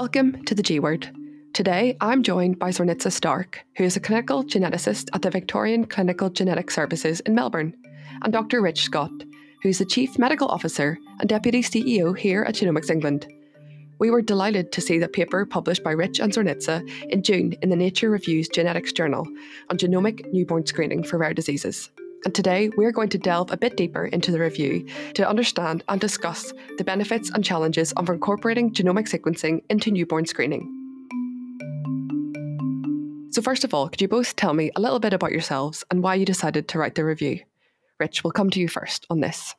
Welcome to the G Word. Today, I'm joined by Zornitza Stark, who is a clinical geneticist at the Victorian Clinical Genetic Services in Melbourne, and Dr. Rich Scott, who's the Chief Medical Officer and Deputy CEO here at Genomics England. We were delighted to see the paper published by Rich and Zornitza in June in the Nature Reviews Genetics Journal on genomic newborn screening for rare diseases. And today we're going to delve a bit deeper into the review to understand and discuss the benefits and challenges of incorporating genomic sequencing into newborn screening. So, first of all, could you both tell me a little bit about yourselves and why you decided to write the review? Rich, we'll come to you first on this.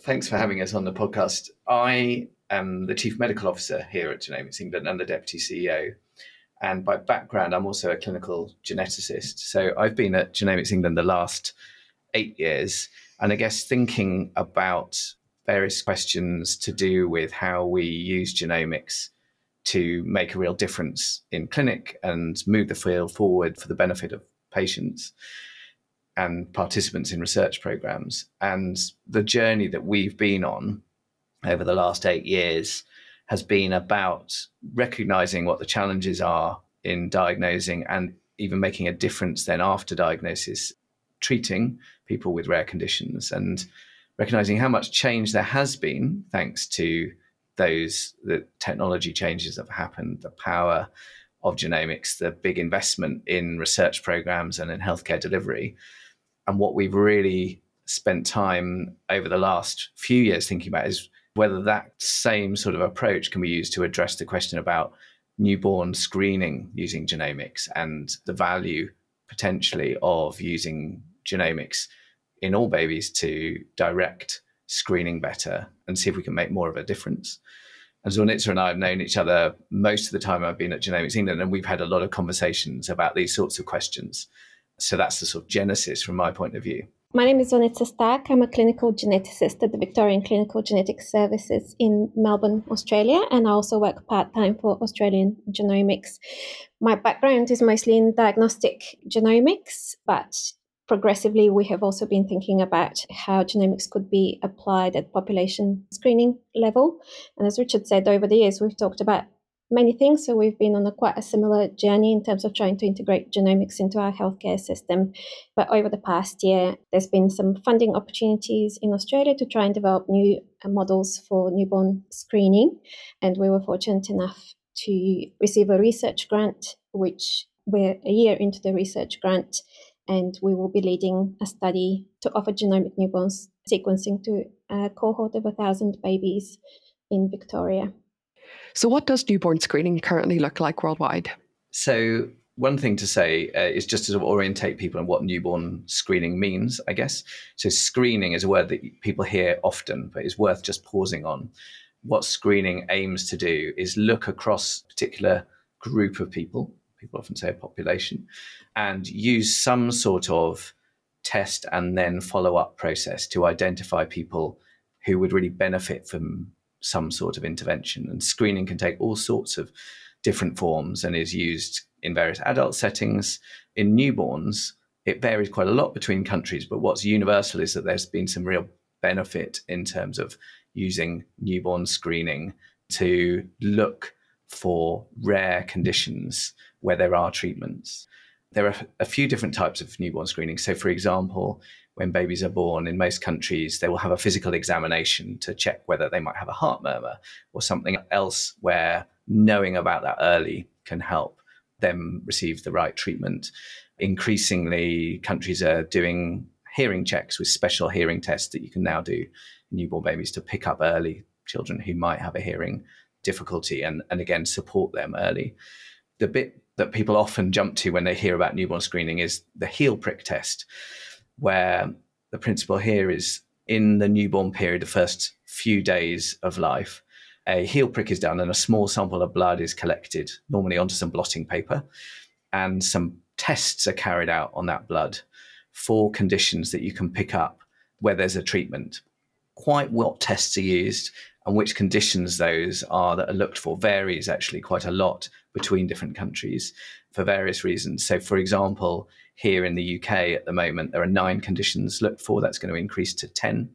Thanks for having us on the podcast. I am the Chief Medical Officer here at Genomics England and the Deputy CEO. And by background, I'm also a clinical geneticist. So I've been at Genomics England the last eight years. And I guess thinking about various questions to do with how we use genomics to make a real difference in clinic and move the field forward for the benefit of patients and participants in research programs. And the journey that we've been on over the last eight years has been about recognizing what the challenges are in diagnosing and even making a difference then after diagnosis treating people with rare conditions and recognizing how much change there has been thanks to those the technology changes that have happened, the power of genomics, the big investment in research programs and in healthcare delivery. And what we've really spent time over the last few years thinking about is whether that same sort of approach can be used to address the question about newborn screening using genomics and the value potentially of using genomics in all babies to direct screening better and see if we can make more of a difference. And Zornitza and I have known each other most of the time I've been at Genomics England, and we've had a lot of conversations about these sorts of questions. So that's the sort of genesis from my point of view. My name is Zornitza Stark. I'm a clinical geneticist at the Victorian Clinical Genetic Services in Melbourne, Australia, and I also work part time for Australian Genomics. My background is mostly in diagnostic genomics, but progressively we have also been thinking about how genomics could be applied at population screening level. And as Richard said, over the years we've talked about many things. So we've been on a quite a similar journey in terms of trying to integrate genomics into our healthcare system. But over the past year, there's been some funding opportunities in Australia to try and develop new uh, models for newborn screening. And we were fortunate enough to receive a research grant, which we're a year into the research grant, and we will be leading a study to offer genomic newborn sequencing to a cohort of a thousand babies in Victoria. So, what does newborn screening currently look like worldwide? So, one thing to say uh, is just to sort of orientate people on what newborn screening means, I guess. So, screening is a word that people hear often, but it's worth just pausing on. What screening aims to do is look across a particular group of people, people often say a population, and use some sort of test and then follow up process to identify people who would really benefit from some sort of intervention. And screening can take all sorts of different forms and is used in various adult settings. In newborns, it varies quite a lot between countries, but what's universal is that there's been some real benefit in terms of using newborn screening to look for rare conditions where there are treatments. There are a few different types of newborn screening. So, for example, when babies are born in most countries, they will have a physical examination to check whether they might have a heart murmur or something else where knowing about that early can help them receive the right treatment. Increasingly, countries are doing hearing checks with special hearing tests that you can now do newborn babies to pick up early children who might have a hearing difficulty and, and again support them early. The bit that people often jump to when they hear about newborn screening is the heel prick test where the principle here is in the newborn period, the first few days of life, a heel prick is done and a small sample of blood is collected, normally onto some blotting paper, and some tests are carried out on that blood for conditions that you can pick up where there's a treatment. Quite what tests are used and which conditions those are that are looked for varies actually quite a lot between different countries for various reasons. So, for example, here in the UK at the moment, there are nine conditions looked for. That's going to increase to 10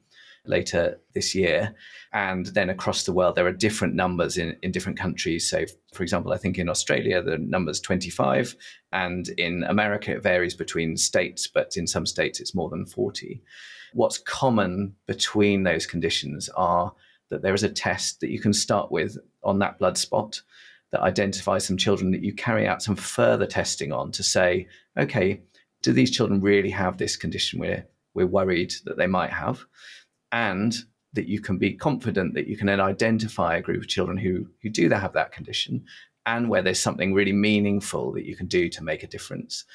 later this year. And then across the world, there are different numbers in, in different countries. So, for example, I think in Australia, the number's 25, and in America, it varies between states, but in some states, it's more than 40. What's common between those conditions are that there is a test that you can start with on that blood spot that identifies some children that you carry out some further testing on to say, okay, do these children really have this condition we're, we're worried that they might have? And that you can be confident that you can then identify a group of children who, who do have that condition and where there's something really meaningful that you can do to make a difference.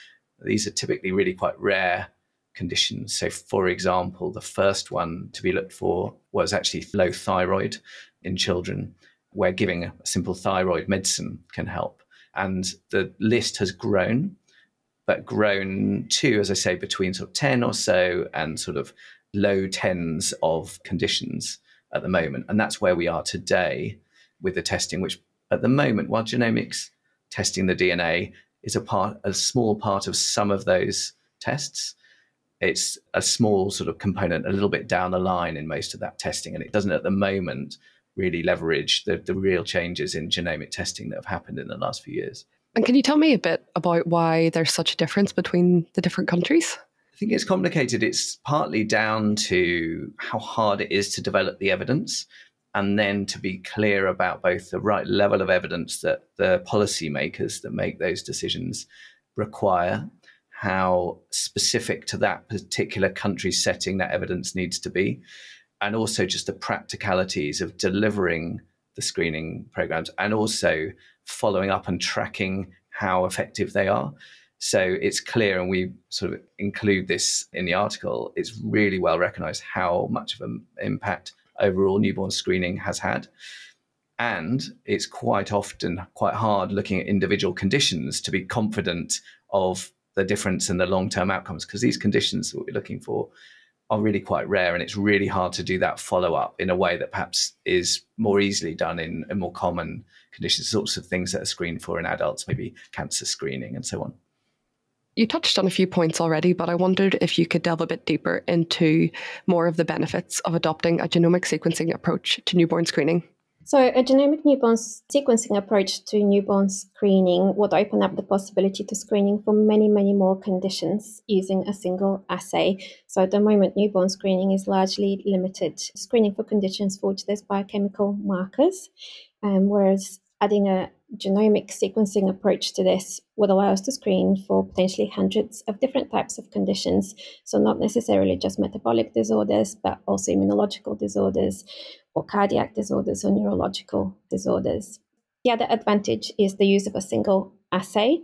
These are typically really quite rare conditions. So, for example, the first one to be looked for was actually low thyroid in children, where giving a simple thyroid medicine can help. And the list has grown, but grown to, as I say, between sort of 10 or so and sort of low tens of conditions at the moment. And that's where we are today with the testing, which at the moment, while genomics testing the DNA is a part, a small part of some of those tests, it's a small sort of component a little bit down the line in most of that testing. And it doesn't at the moment really leverage the, the real changes in genomic testing that have happened in the last few years. And can you tell me a bit about why there's such a difference between the different countries? I think it's complicated. It's partly down to how hard it is to develop the evidence and then to be clear about both the right level of evidence that the policymakers that make those decisions require, how specific to that particular country setting that evidence needs to be, and also just the practicalities of delivering the screening programs and also following up and tracking how effective they are. So it's clear, and we sort of include this in the article, it's really well recognized how much of an impact overall newborn screening has had. And it's quite often quite hard looking at individual conditions to be confident of the difference in the long term outcomes because these conditions that we're looking for are really quite rare and it's really hard to do that follow up in a way that perhaps is more easily done in, in more common conditions, sorts of things that are screened for in adults, maybe cancer screening and so on. You touched on a few points already, but I wondered if you could delve a bit deeper into more of the benefits of adopting a genomic sequencing approach to newborn screening. So, a genomic newborn sequencing approach to newborn screening would open up the possibility to screening for many, many more conditions using a single assay. So, at the moment, newborn screening is largely limited screening for conditions for which there's biochemical markers, um, whereas adding a genomic sequencing approach to this would allow us to screen for potentially hundreds of different types of conditions. So, not necessarily just metabolic disorders, but also immunological disorders or cardiac disorders or neurological disorders. The other advantage is the use of a single assay,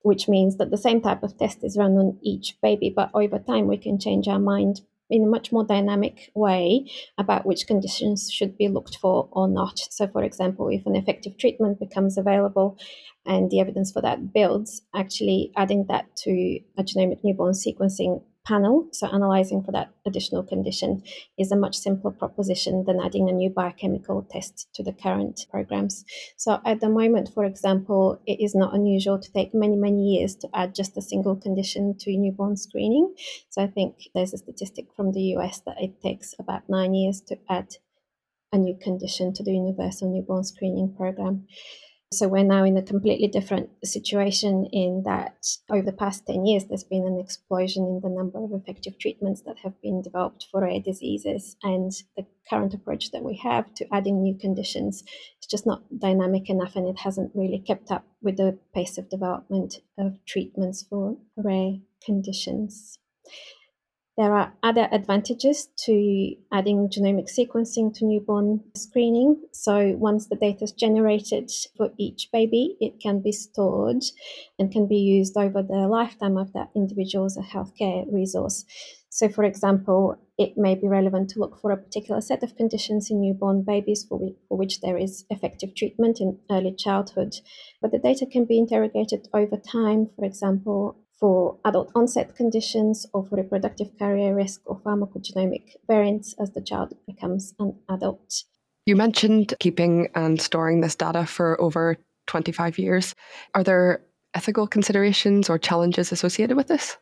which means that the same type of test is run on each baby, but over time we can change our mind in a much more dynamic way about which conditions should be looked for or not. So, for example, if an effective treatment becomes available and the evidence for that builds, actually adding that to a genomic newborn sequencing panel, so analyzing for that additional condition, is a much simpler proposition than adding a new biochemical test to the current programs. So at the moment, for example, it is not unusual to take many, many years to add just a single condition to newborn screening. So I think there's a statistic from the US that it takes about nine years to add a new condition to the universal newborn screening program. So we're now in a completely different situation in that over the past 10 years, there's been an explosion in the number of effective treatments that have been developed for rare diseases. And the current approach that we have to adding new conditions is just not dynamic enough and it hasn't really kept up with the pace of development of treatments for rare conditions. There are other advantages to adding genomic sequencing to newborn screening. So, once the data is generated for each baby, it can be stored and can be used over the lifetime of that individual as a healthcare resource. So, for example, it may be relevant to look for a particular set of conditions in newborn babies for, which, for which there is effective treatment in early childhood. But the data can be interrogated over time, for example, for adult onset conditions or for reproductive carrier risk or pharmacogenomic variants as the child becomes an adult. You mentioned keeping and storing this data for over 25 years. Are there ethical considerations or challenges associated with this?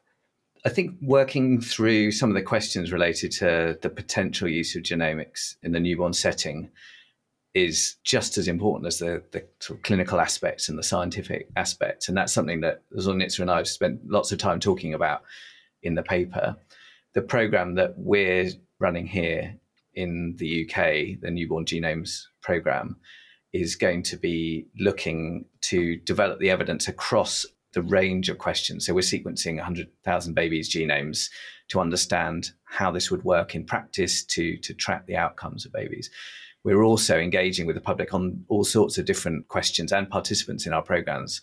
I think working through some of the questions related to the potential use of genomics in the newborn setting is just as important as the, the sort of clinical aspects and the scientific aspects. And that's something that Zornitza and I have spent lots of time talking about in the paper. The program that we're running here in the UK, the Newborn Genomes Program, is going to be looking to develop the evidence across the range of questions. So we're sequencing 100,000 babies' genomes to understand how this would work in practice to, to track the outcomes of babies. We're also engaging with the public on all sorts of different questions and participants in our programs.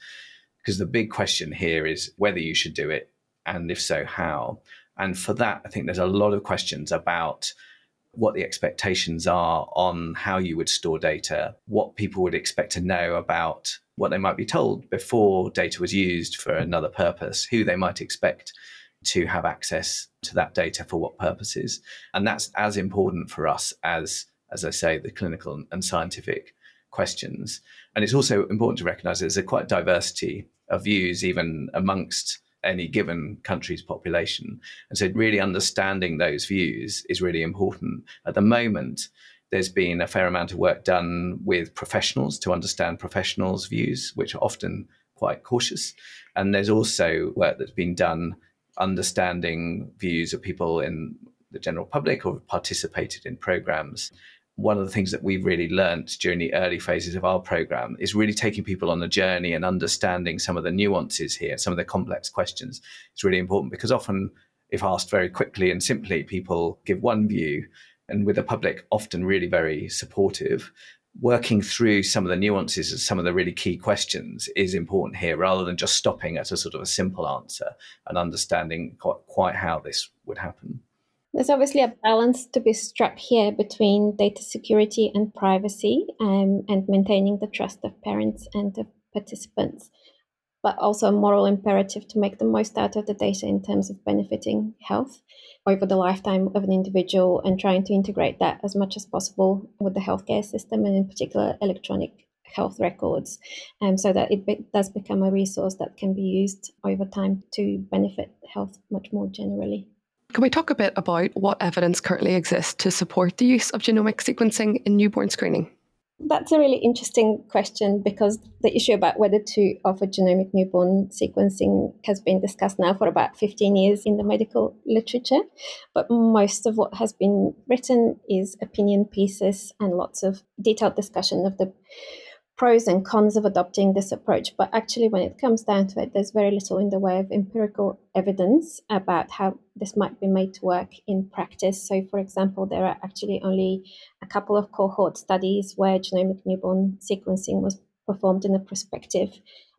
Because the big question here is whether you should do it, and if so, how. And for that, I think there's a lot of questions about what the expectations are on how you would store data, what people would expect to know about what they might be told before data was used for another purpose, who they might expect to have access to that data for what purposes. And that's as important for us as, as I say, the clinical and scientific questions. And it's also important to recognize there's a quite diversity of views, even amongst any given country's population. And so, really understanding those views is really important. At the moment, there's been a fair amount of work done with professionals to understand professionals' views, which are often quite cautious. And there's also work that's been done understanding views of people in the general public or participated in programs one of the things that we've really learned during the early phases of our program is really taking people on a journey and understanding some of the nuances here, some of the complex questions. It's really important because often, if asked very quickly and simply, people give one view, and with the public often really very supportive. Working through some of the nuances of some of the really key questions is important here, rather than just stopping at a sort of a simple answer and understanding quite, quite how this would happen. There's obviously a balance to be struck here between data security and privacy um, and maintaining the trust of parents and the participants, but also a moral imperative to make the most out of the data in terms of benefiting health over the lifetime of an individual and trying to integrate that as much as possible with the healthcare system and, in particular, electronic health records um, so that it be- does become a resource that can be used over time to benefit health much more generally. Can we talk a bit about what evidence currently exists to support the use of genomic sequencing in newborn screening? That's a really interesting question because the issue about whether to offer genomic newborn sequencing has been discussed now for about 15 years in the medical literature. But most of what has been written is opinion pieces and lots of detailed discussion of the pros and cons of adopting this approach, but actually, when it comes down to it, there's very little in the way of empirical evidence about how this might be made to work in practice. So, for example, there are actually only a couple of cohort studies where genomic newborn sequencing was performed in a prospective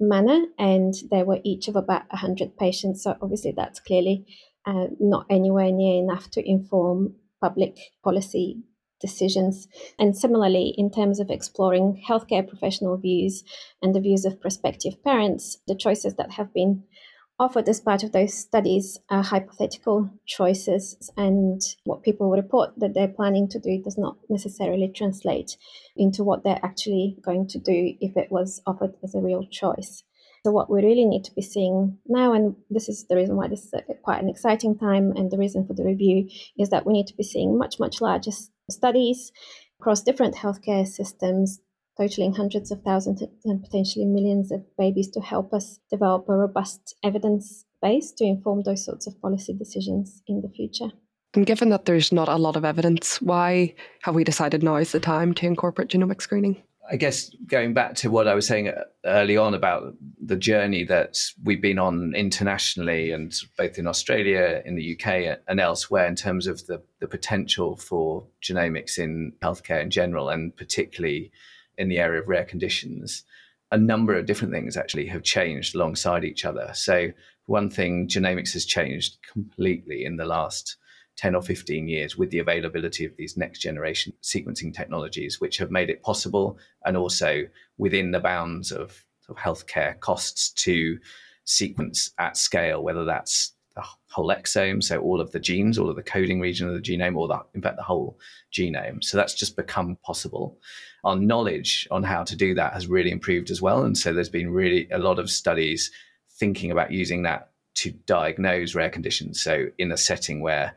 manner, and they were each of about 100 patients. So, obviously, that's clearly uh, not anywhere near enough to inform public policy decisions. And similarly, in terms of exploring healthcare professional views and the views of prospective parents, the choices that have been offered as part of those studies are hypothetical choices, and what people report that they're planning to do does not necessarily translate into what they're actually going to do if it was offered as a real choice. So, what we really need to be seeing now, and this is the reason why this is quite an exciting time, and the reason for the review is that we need to be seeing much, much larger studies across different healthcare systems, totaling hundreds of thousands and potentially millions of babies to help us develop a robust evidence base to inform those sorts of policy decisions in the future. And given that there's not a lot of evidence, why have we decided now is the time to incorporate genomic screening? I guess going back to what I was saying uh, early on about the journey that we've been on internationally and both in Australia, in the UK, and elsewhere in terms of the, the potential for genomics in healthcare in general, and particularly in the area of rare conditions, a number of different things actually have changed alongside each other. So, one thing, genomics has changed completely in the last 10 or 15 years with the availability of these next generation sequencing technologies, which have made it possible and also within the bounds of, of healthcare costs to sequence at scale, whether that's the whole exome, so all of the genes, all of the coding region of the genome, or the, in fact, the whole genome. So that's just become possible. Our knowledge on how to do that has really improved as well. And so there's been really a lot of studies thinking about using that to diagnose rare conditions. So, in a setting where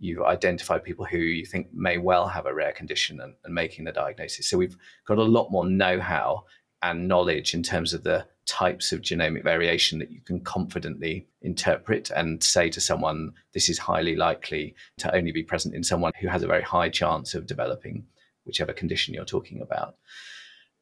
you identify people who you think may well have a rare condition and, and making the diagnosis. So, we've got a lot more know how and knowledge in terms of the types of genomic variation that you can confidently interpret and say to someone, this is highly likely to only be present in someone who has a very high chance of developing whichever condition you're talking about.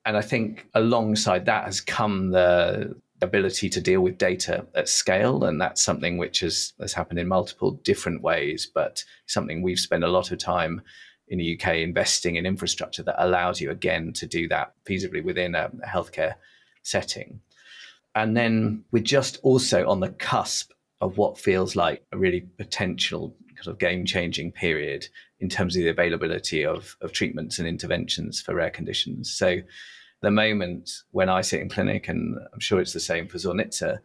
And I think alongside that has come the ability to deal with data at scale. And that's something which has, has happened in multiple different ways, but something we've spent a lot of time in the UK investing in infrastructure that allows you again to do that feasibly within a healthcare setting. And then we're just also on the cusp of what feels like a really potential kind of game changing period in terms of the availability of, of treatments and interventions for rare conditions. So, the moment when I sit in clinic, and I'm sure it's the same for Zornitza,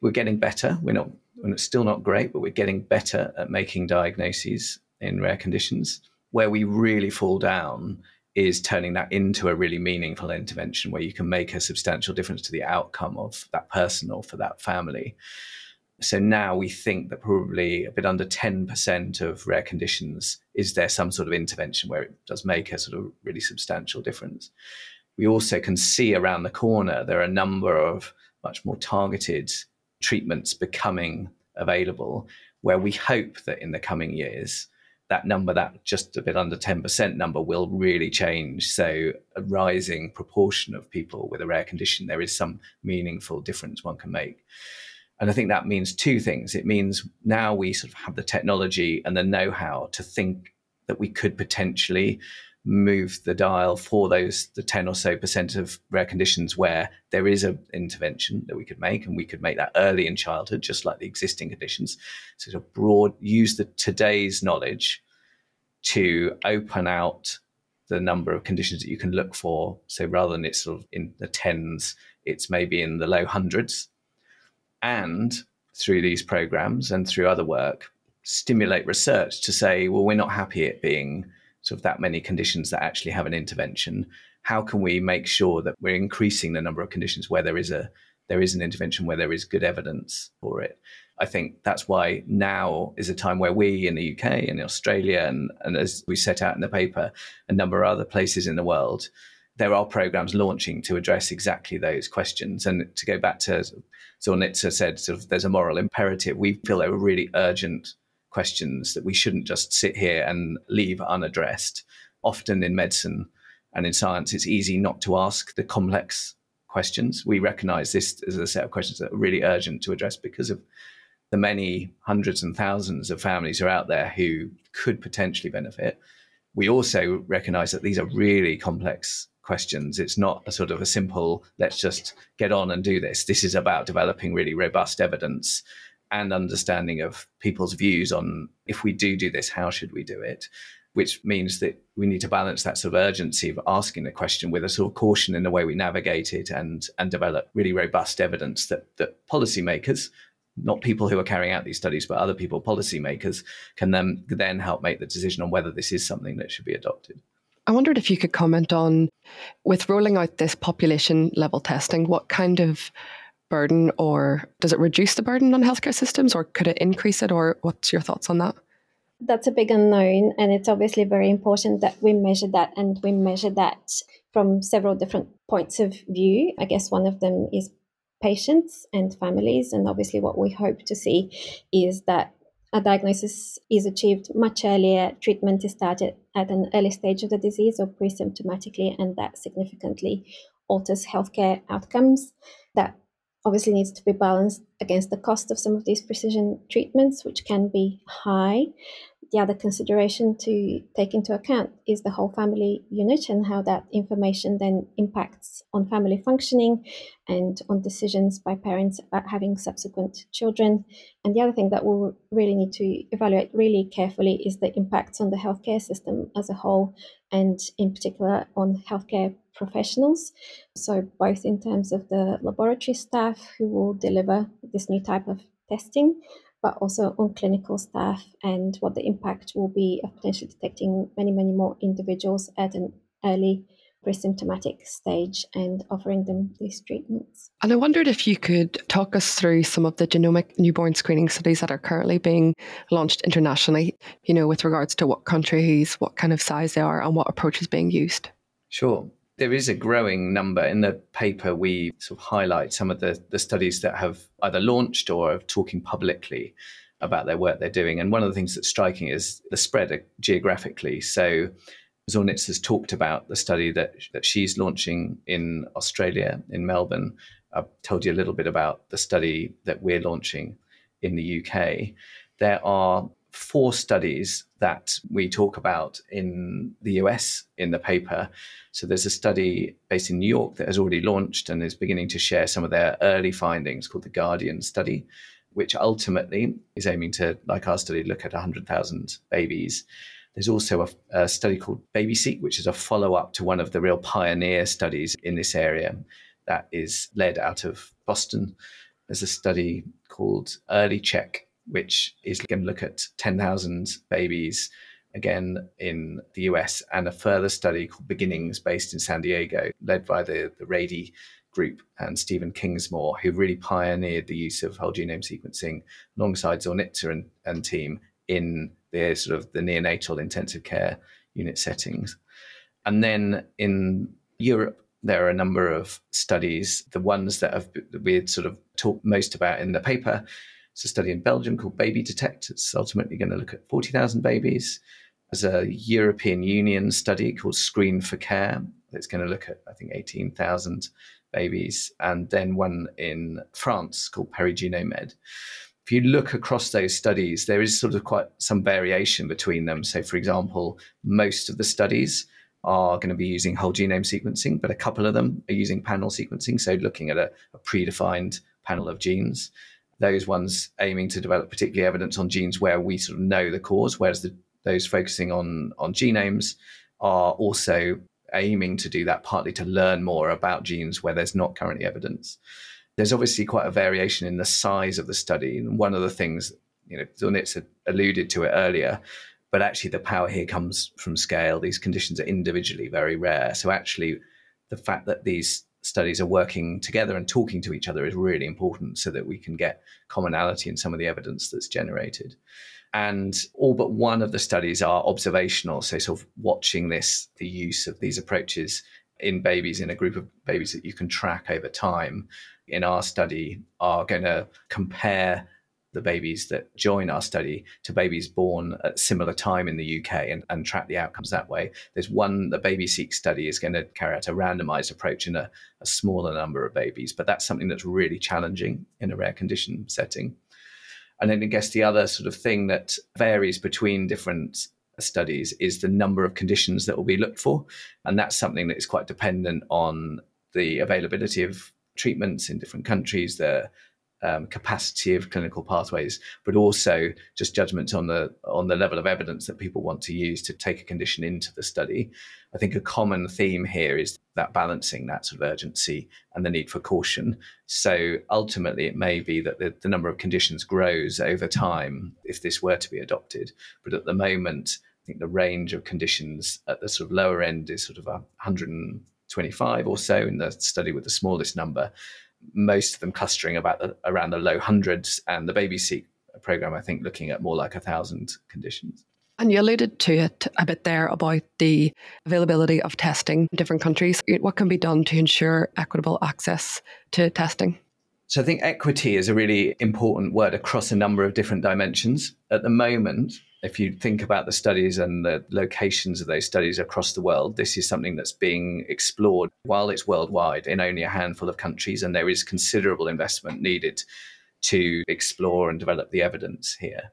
we're getting better. We're not, we're still not great, but we're getting better at making diagnoses in rare conditions. Where we really fall down is turning that into a really meaningful intervention where you can make a substantial difference to the outcome of that person or for that family. So now we think that probably a bit under 10% of rare conditions is there some sort of intervention where it does make a sort of really substantial difference. We also can see around the corner there are a number of much more targeted treatments becoming available where we hope that in the coming years that number, that just a bit under 10% number, will really change. So, a rising proportion of people with a rare condition, there is some meaningful difference one can make. And I think that means two things. It means now we sort of have the technology and the know how to think that we could potentially move the dial for those the 10 or so percent of rare conditions where there is an intervention that we could make and we could make that early in childhood just like the existing conditions. So to broad use the today's knowledge to open out the number of conditions that you can look for. So rather than it's sort of in the tens it's maybe in the low hundreds. And through these programs and through other work, stimulate research to say, well, we're not happy at being sort of that many conditions that actually have an intervention. How can we make sure that we're increasing the number of conditions where there is a there is an intervention where there is good evidence for it? I think that's why now is a time where we in the UK and Australia and, and as we set out in the paper, a number of other places in the world, there are programs launching to address exactly those questions. And to go back to Zornitza said, sort of, there's a moral imperative. We feel are really urgent questions that we shouldn't just sit here and leave unaddressed. Often in medicine and in science, it's easy not to ask the complex questions. We recognize this as a set of questions that are really urgent to address because of the many hundreds and thousands of families who are out there who could potentially benefit. We also recognize that these are really complex questions. It's not a sort of a simple, let's just get on and do this. This is about developing really robust evidence and understanding of people's views on if we do do this, how should we do it? Which means that we need to balance that sort of urgency of asking the question with a sort of caution in the way we navigate it and, and develop really robust evidence that, that policymakers not people who are carrying out these studies, but other people, policymakers, can then then help make the decision on whether this is something that should be adopted. I wondered if you could comment on, with rolling out this population level testing, what kind of burden or does it reduce the burden on healthcare systems or could it increase it or what's your thoughts on that? That's a big unknown, and it's obviously very important that we measure that and we measure that from several different points of view. I guess one of them is patients and families, and obviously, what we hope to see is that a diagnosis is achieved much earlier, treatment is started at an early stage of the disease or pre-symptomatically, and that significantly alters healthcare outcomes. That obviously needs to be balanced against the cost of some of these precision treatments, which can be high the other consideration to take into account is the whole family unit and how that information then impacts on family functioning and on decisions by parents about having subsequent children. And the other thing that we'll really need to evaluate really carefully is the impacts on the healthcare system as a whole, and in particular on healthcare professionals. So, both in terms of the laboratory staff who will deliver this new type of testing, but also on clinical staff and what the impact will be of potentially detecting many, many more individuals at an early pre-symptomatic stage and offering them these treatments. And I wondered if you could talk us through some of the genomic newborn screening studies that are currently being launched internationally, you know, with regards to what countries, what kind of size they are, and what approach is being used. Sure. There is a growing number. In the paper, we sort of highlight some of the, the studies that have either launched or are talking publicly about their work they're doing. And one of the things that's striking is the spread geographically. So Zornitz has talked about the study that, that she's launching in Australia, in Melbourne. I've told you a little bit about the study that we're launching in the UK. There are four studies that we talk about in the US in the paper. So there's a study based in New York that has already launched and is beginning to share some of their early findings called the Guardian study, which ultimately is aiming to, like our study, look at 100,000 babies. There's also a, a study called BabySeq, which is a follow up to one of the real pioneer studies in this area that is led out of Boston. There's a study called Early Check, which is going to look at 10,000 babies again in the US, and a further study called Beginnings, based in San Diego, led by the, the Rady group and Stephen Kingsmore, who really pioneered the use of whole genome sequencing alongside Zornitza and, and team in the sort of the neonatal intensive care unit settings. And then in Europe, there are a number of studies. The ones that have we had sort of talked most about in the paper. It's a study in Belgium called Baby Detect. It's ultimately going to look at 40,000 babies. There's a European Union study called Screen for Care that's going to look at, I think, 18,000 babies. And then one in France called PeriGenoMed if you look across those studies, there is sort of quite some variation between them. So, for example, most of the studies are going to be using whole genome sequencing, but a couple of them are using panel sequencing. So, looking at a, a predefined panel of genes. Those ones aiming to develop particularly evidence on genes where we sort of know the cause, whereas the, those focusing on, on genomes are also aiming to do that partly to learn more about genes where there's not currently evidence there's obviously quite a variation in the size of the study. And one of the things, you know, Zornitz had alluded to it earlier, but actually the power here comes from scale. These conditions are individually very rare. So actually, the fact that these studies are working together and talking to each other is really important so that we can get commonality in some of the evidence that's generated. And all but one of the studies are observational, so sort of watching this, the use of these approaches in babies in a group of babies that you can track over time in our study are going to compare the babies that join our study to babies born at similar time in the UK and, and track the outcomes that way. There's one, the BabySeq study is going to carry out a randomized approach in a, a smaller number of babies, but that's something that's really challenging in a rare condition setting. And then I guess the other sort of thing that varies between different studies is the number of conditions that will be looked for. And that's something that is quite dependent on the availability of treatments in different countries, the um, capacity of clinical pathways, but also just judgments on the on the level of evidence that people want to use to take a condition into the study. I think a common theme here is that balancing that sort of urgency and the need for caution. So ultimately, it may be that the, the number of conditions grows over time if this were to be adopted, but at the moment, I think the range of conditions at the sort of lower end is sort of 100 25 or so in the study with the smallest number, most of them clustering about the, around the low hundreds, and the BabySeq program, I think, looking at more like a thousand conditions. And you alluded to it a bit there about the availability of testing in different countries. What can be done to ensure equitable access to testing? So I think equity is a really important word across a number of different dimensions. At the moment, if you think about the studies and the locations of those studies across the world, this is something that's being explored while it's worldwide in only a handful of countries, and there is considerable investment needed to explore and develop the evidence here.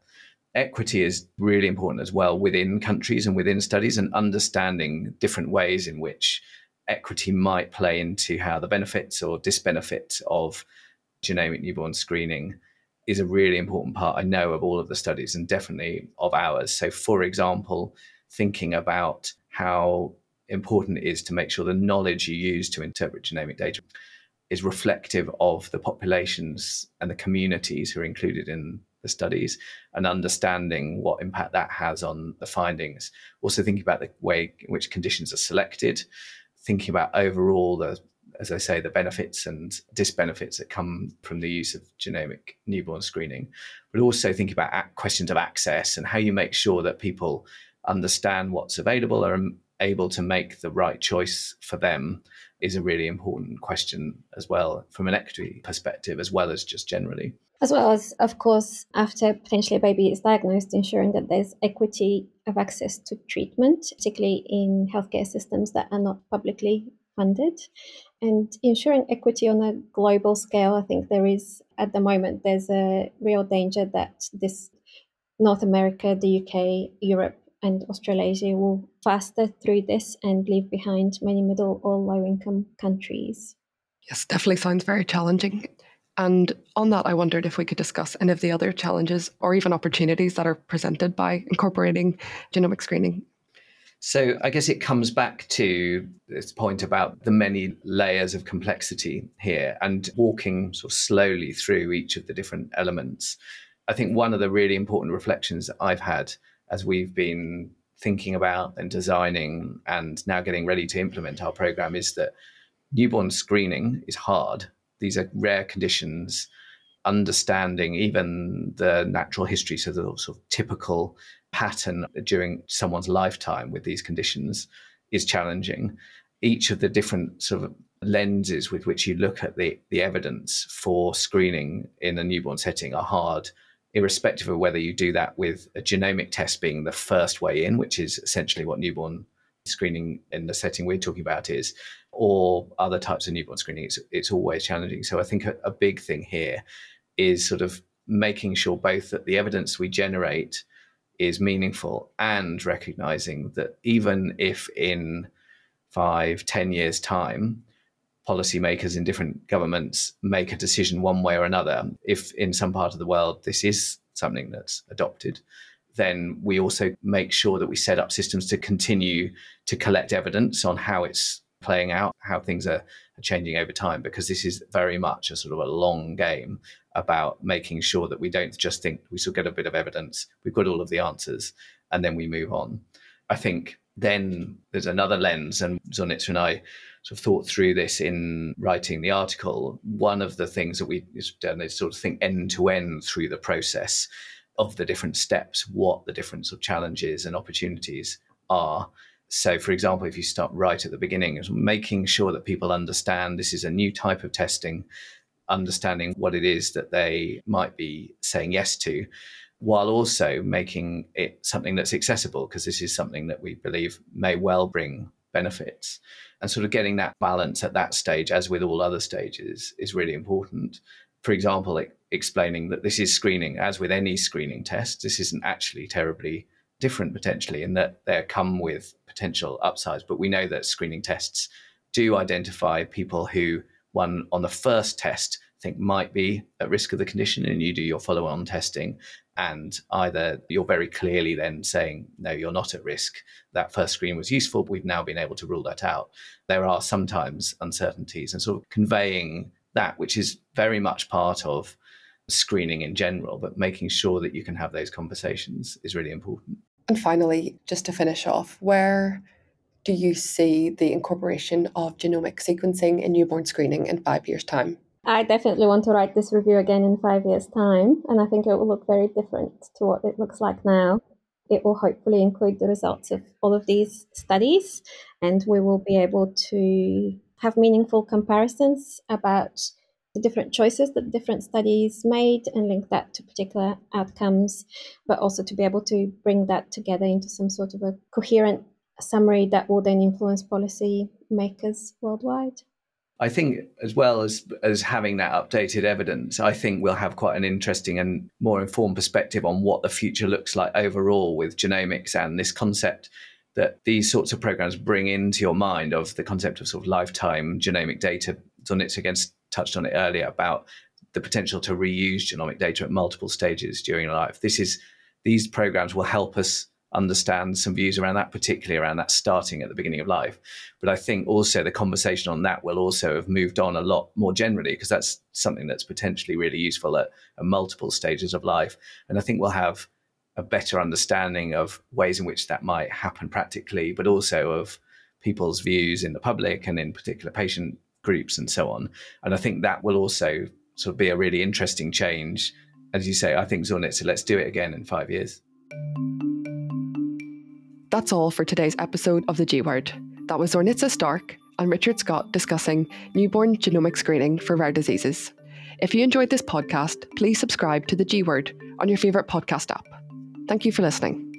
Equity is really important as well within countries and within studies, and understanding different ways in which equity might play into how the benefits or disbenefits of genomic newborn screening is a really important part, I know, of all of the studies and definitely of ours. So, for example, thinking about how important it is to make sure the knowledge you use to interpret genomic data is reflective of the populations and the communities who are included in the studies and understanding what impact that has on the findings. Also, thinking about the way in which conditions are selected, thinking about overall the as I say, the benefits and disbenefits that come from the use of genomic newborn screening, but also think about questions of access and how you make sure that people understand what's available are able to make the right choice for them is a really important question as well from an equity perspective, as well as just generally. As well as, of course, after potentially a baby is diagnosed, ensuring that there's equity of access to treatment, particularly in healthcare systems that are not publicly funded. And ensuring equity on a global scale, I think there is, at the moment, there's a real danger that this North America, the UK, Europe, and Australasia will faster through this and leave behind many middle or low income countries. Yes, definitely sounds very challenging. And on that, I wondered if we could discuss any of the other challenges or even opportunities that are presented by incorporating genomic screening so I guess it comes back to this point about the many layers of complexity here and walking sort of slowly through each of the different elements. I think one of the really important reflections I've had as we've been thinking about and designing and now getting ready to implement our program is that newborn screening is hard. These are rare conditions. Understanding even the natural history, so the sort of typical pattern during someone's lifetime with these conditions is challenging. Each of the different sort of lenses with which you look at the, the evidence for screening in a newborn setting are hard, irrespective of whether you do that with a genomic test being the first way in, which is essentially what newborn screening in the setting we're talking about is, or other types of newborn screening. It's, it's always challenging. So I think a, a big thing here is sort of making sure both that the evidence we generate is meaningful and recognizing that even if in five, ten years' time, policymakers in different governments make a decision one way or another, if in some part of the world this is something that's adopted, then we also make sure that we set up systems to continue to collect evidence on how it's playing out, how things are, changing over time, because this is very much a sort of a long game about making sure that we don't just think we still get a bit of evidence, we've got all of the answers, and then we move on. I think then there's another lens, and Zornitza and I sort of thought through this in writing the article. One of the things that we've done is sort of think end to end through the process of the different steps, what the different sort of challenges and opportunities are. So, for example, if you start right at the beginning, is making sure that people understand this is a new type of testing understanding what it is that they might be saying yes to, while also making it something that's accessible, because this is something that we believe may well bring benefits. And sort of getting that balance at that stage, as with all other stages, is really important. For example, explaining that this is screening, as with any screening test, this isn't actually terribly different potentially in that they come with potential upsides. But we know that screening tests do identify people who one on the first test think might be at risk of the condition and you do your follow on testing and either you're very clearly then saying no you're not at risk that first screen was useful but we've now been able to rule that out there are sometimes uncertainties and sort of conveying that which is very much part of screening in general but making sure that you can have those conversations is really important and finally just to finish off where do you see the incorporation of genomic sequencing in newborn screening in five years' time? I definitely want to write this review again in five years' time, and I think it will look very different to what it looks like now. It will hopefully include the results of all of these studies, and we will be able to have meaningful comparisons about the different choices that different studies made and link that to particular outcomes, but also to be able to bring that together into some sort of a coherent summary that will then influence policy makers worldwide. I think, as well as as having that updated evidence, I think we'll have quite an interesting and more informed perspective on what the future looks like overall with genomics and this concept that these sorts of programs bring into your mind of the concept of sort of lifetime genomic data. Zornitza against touched on it earlier about the potential to reuse genomic data at multiple stages during life. This is these programs will help us understand some views around that, particularly around that starting at the beginning of life. But I think also the conversation on that will also have moved on a lot more generally, because that's something that's potentially really useful at, at, multiple stages of life. And I think we'll have a better understanding of ways in which that might happen practically, but also of people's views in the public and in particular patient groups and so on. And I think that will also sort of be a really interesting change. As you say, I think Zornitza, let's do it again in five years. That's all for today's episode of the G Word. That was Zornitza Stark and Richard Scott discussing newborn genomic screening for rare diseases. If you enjoyed this podcast, please subscribe to the G Word on your favourite podcast app. Thank you for listening.